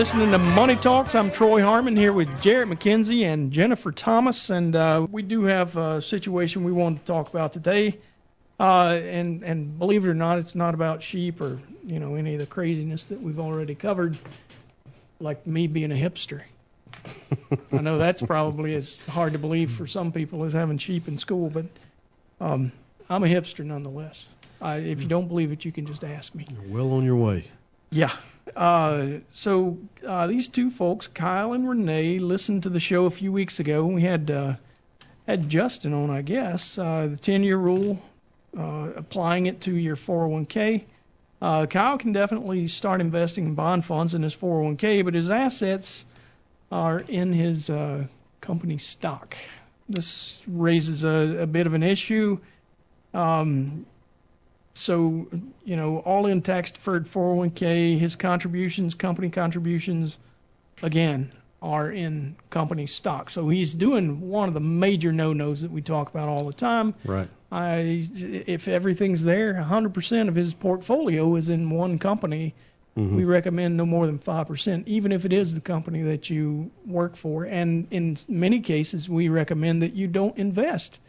listening to Money Talks. I'm Troy Harmon here with Jarrett McKenzie and Jennifer Thomas, and uh, we do have a situation we want to talk about today. Uh, and and believe it or not, it's not about sheep or you know any of the craziness that we've already covered, like me being a hipster. I know that's probably as hard to believe for some people as having sheep in school, but um, I'm a hipster nonetheless. I, if you don't believe it, you can just ask me. You're well on your way. Yeah. Uh, so uh, these two folks, Kyle and Renee, listened to the show a few weeks ago. We had uh, had Justin on, I guess. Uh, the 10-year rule, uh, applying it to your 401k. Uh, Kyle can definitely start investing in bond funds in his 401k, but his assets are in his company stock. This raises a, a bit of an issue. Um, so, you know, all in tax deferred 401k, his contributions, company contributions, again, are in company stock. So he's doing one of the major no-nos that we talk about all the time. Right. I, if everything's there, 100% of his portfolio is in one company. Mhm. We recommend no more than 5%, even if it is the company that you work for. And in many cases, we recommend that you don't invest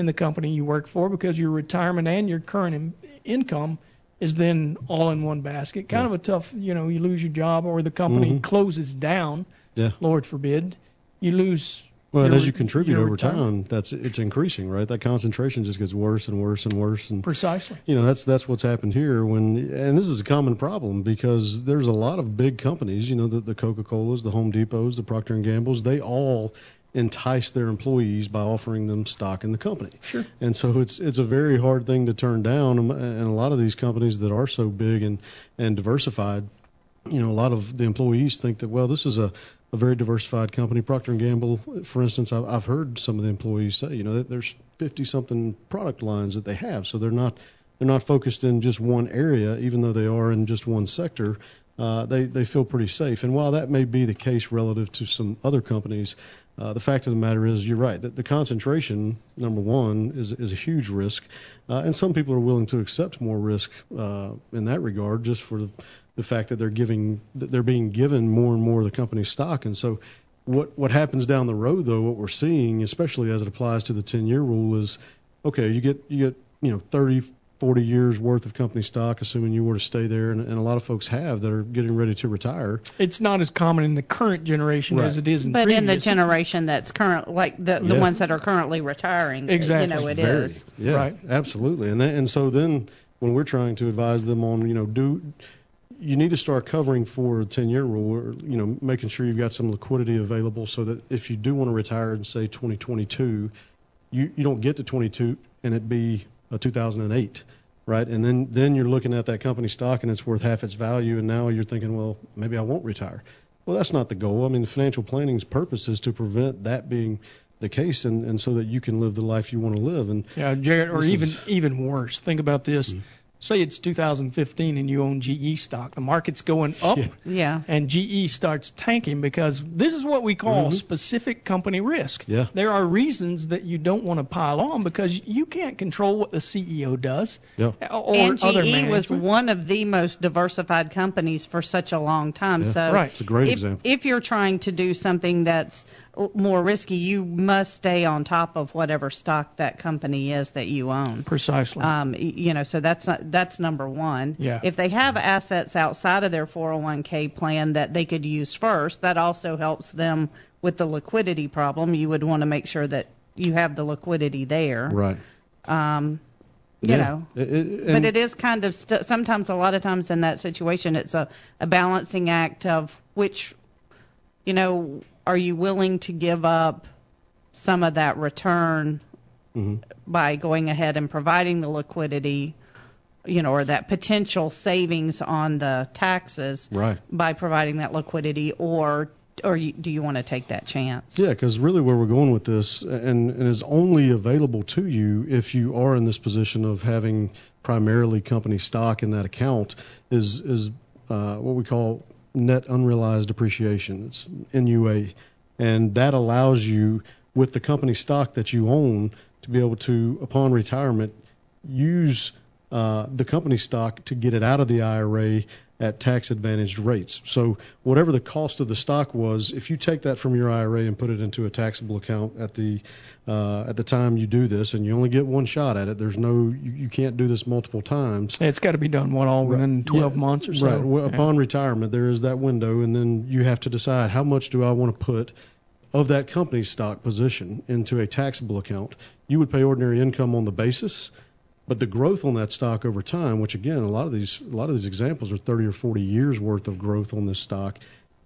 in the company you work for because your retirement and your current in- income is then all in one basket. Kind Yeah. of a tough, you know, you lose your job or the company Mhm. closes down, Yeah. Lord forbid, you lose. Well, and as you contribute over time, that's it's increasing, right? That concentration just gets worse and worse and worse, and Precisely. you know that's that's what's happened here. When and this is a common problem because there's a lot of big companies, you know, the, the Coca-Colas, the Home Depots, the Procter and Gambles, they all entice their employees by offering them stock in the company. Sure. And so it's it's a very hard thing to turn down. Um, And a lot of these companies that are so big and and diversified, you know, a lot of the employees think that well, this is a a very diversified company. Procter and Gamble, for instance, I've, I've heard some of the employees say, you know, that there's 50 something product lines that they have, so they're not they're not focused in just one area, even though they are in just one sector. Uh, they they feel pretty safe. And while that may be the case relative to some other companies, uh, the fact of the matter is, you're right. That the concentration, number one, is is a huge risk, uh, and some people are willing to accept more risk uh, in that regard, just for the, the fact that they're giving that they're being given more and more of the company's stock. And so, what what happens down the road, though, what we're seeing, especially as it applies to the 10-year rule, is okay. You get you get you know 30, 40 years worth of company stock, assuming you were to stay there, and, and a lot of folks have that are getting ready to retire. It's not as common in the current generation Right. as it is in But in the generation that's current, like the the Yeah. ones that are currently retiring, Exactly. you know, it is. Very. Yeah, Right. absolutely. And then, and so then when we're trying to advise them on, you know, do you need to start covering for a 10-year rule, or you know, making sure you've got some liquidity available so that if you do want to retire in say 2022, you you don't get to 22 and it be a 2008, right? And then then you're looking at that company stock and it's worth half its value, and now you're thinking, well, maybe I won't retire. Well, that's not the goal. I mean, the financial planning's purpose is to prevent that being the case, and, and so that you can live the life you want to live. And Yeah, Jarrett, or even is- even worse. Think about this. Mhm. Say it's 2015 and you own GE stock. The market's going up Yeah. Yeah. and GE starts tanking because this is what we call Mhm. specific company risk. Yeah. There are reasons that you don't want to pile on because you can't control what the CEO does Yeah. or and GE other was one of the most diversified companies for such a long time. Yeah. So Right. It's a great if, example. if you're trying to do something that's l- more risky, you must stay on top of whatever stock that company is that you own. Precisely. Um, you know, so that's not, that's number one. Yeah. If they have assets outside of their 401k plan that they could use first, that also helps them with the liquidity problem. You would want to make sure that you have the liquidity there. Right. Um, you Yeah. know, It- it- but it is kind of st- sometimes a lot of times in that situation it's a, a balancing act of which you know are you willing to give up some of that return Mhm. by going ahead and providing the liquidity you know or that potential savings on the taxes Right. by providing that liquidity or or do you want to take that chance Yeah, because really where we're going with this, and, and is only available to you if you are in this position of having primarily company stock in that account, is is uh, what we call net unrealized appreciation. It's NUA, and that allows you with the company stock that you own to be able to, upon retirement, use uh, the company stock to get it out of the IRA at tax advantaged rates. So whatever the cost of the stock was, if you take that from your IRA and put it into a taxable account at the uh, at the time you do this, and you only get one shot at it, there's no you, you can't do this multiple times. It's got to be done what all within 12 Yeah, months or so. Right. Well, Yeah. Upon retirement, there is that window, and then you have to decide how much do I want to put of that company's stock position into a taxable account. You would pay ordinary income on the basis, but the growth on that stock over time, which again, a lot of these a lot of these examples are 30 or 40 years worth of growth on this stock.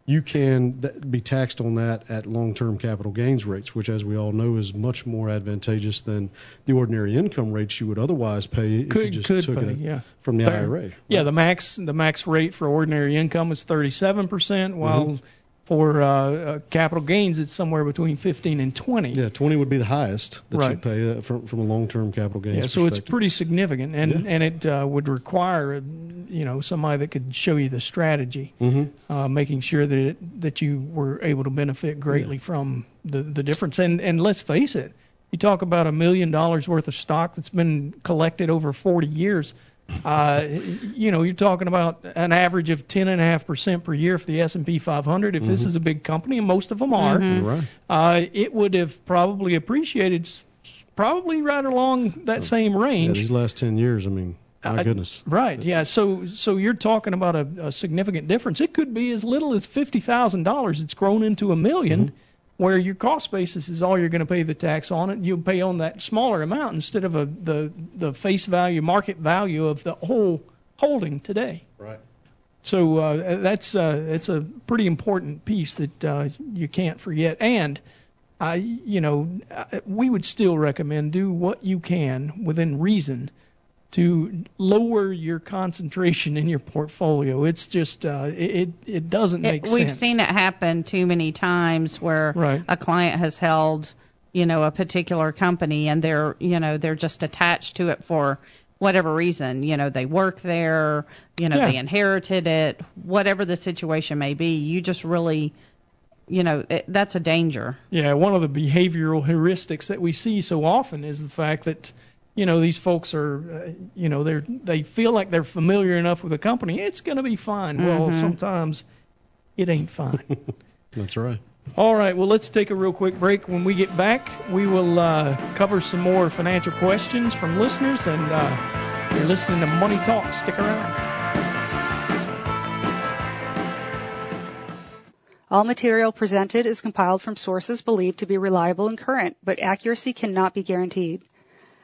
You can th- be taxed on that at long-term capital gains rates, which, as we all know, is much more advantageous than the ordinary income rates you would otherwise pay if you just could took pay, it yeah. from the. IRA. Yeah, the max the max rate for ordinary income is 37%, while mm-hmm. For uh, uh, capital gains it's somewhere between 15 and 20. Yeah, 20 would be the highest that Right. you pay uh, from from a long-term capital gains. Yeah, so it's pretty significant, and Yeah. and it uh, would require, uh, you know, somebody that could show you the strategy, Mhm. uh, making sure that it, that you were able to benefit greatly from the the difference. And and let's face it, you talk about a million dollars worth of stock that's been collected over 40 years. Uh, you know, you're talking about an average of 10.5% per year for the S&P 500. If Mm-hmm. this is a big company, and most of them are, You're right. uh, it would have probably appreciated s- probably right along that same Yeah, range. these last 10 years, I mean, my Uh, goodness. Right. Yeah. So so you're talking about a, a significant difference. It could be as little as fifty thousand dollars. It's grown into a 1000000 Mm-hmm. Where your cost basis is all you're going to pay the tax on it. You'll pay on that smaller amount instead of a, the the face value, market value of the whole holding today. Right. So uh, that's uh, it's a pretty important piece that uh, you can't forget. And I, you know, we would still recommend do what you can within reason to lower your concentration in your portfolio. It's just uh, it it doesn't make It, we've sense. seen it happen too many times where Right. a client has held, you know, a particular company and they're, you know, they're just attached to it for whatever reason. You know, they work there, you know, Yeah. they inherited it, whatever the situation may be. You just really, you know, it, that's a danger. Yeah, one of the behavioral heuristics that we see so often is the fact that you know these folks are uh, you know they're they feel like they're familiar enough with the company it's going to be fine. Well, sometimes it ain't fine. That's right. All right, well let's take a real quick break. When we get back, we will uh, cover some more financial questions from listeners and uh, you're listening to Money Talk. Stick around. All material presented is compiled from sources believed to be reliable and current, but accuracy cannot be guaranteed.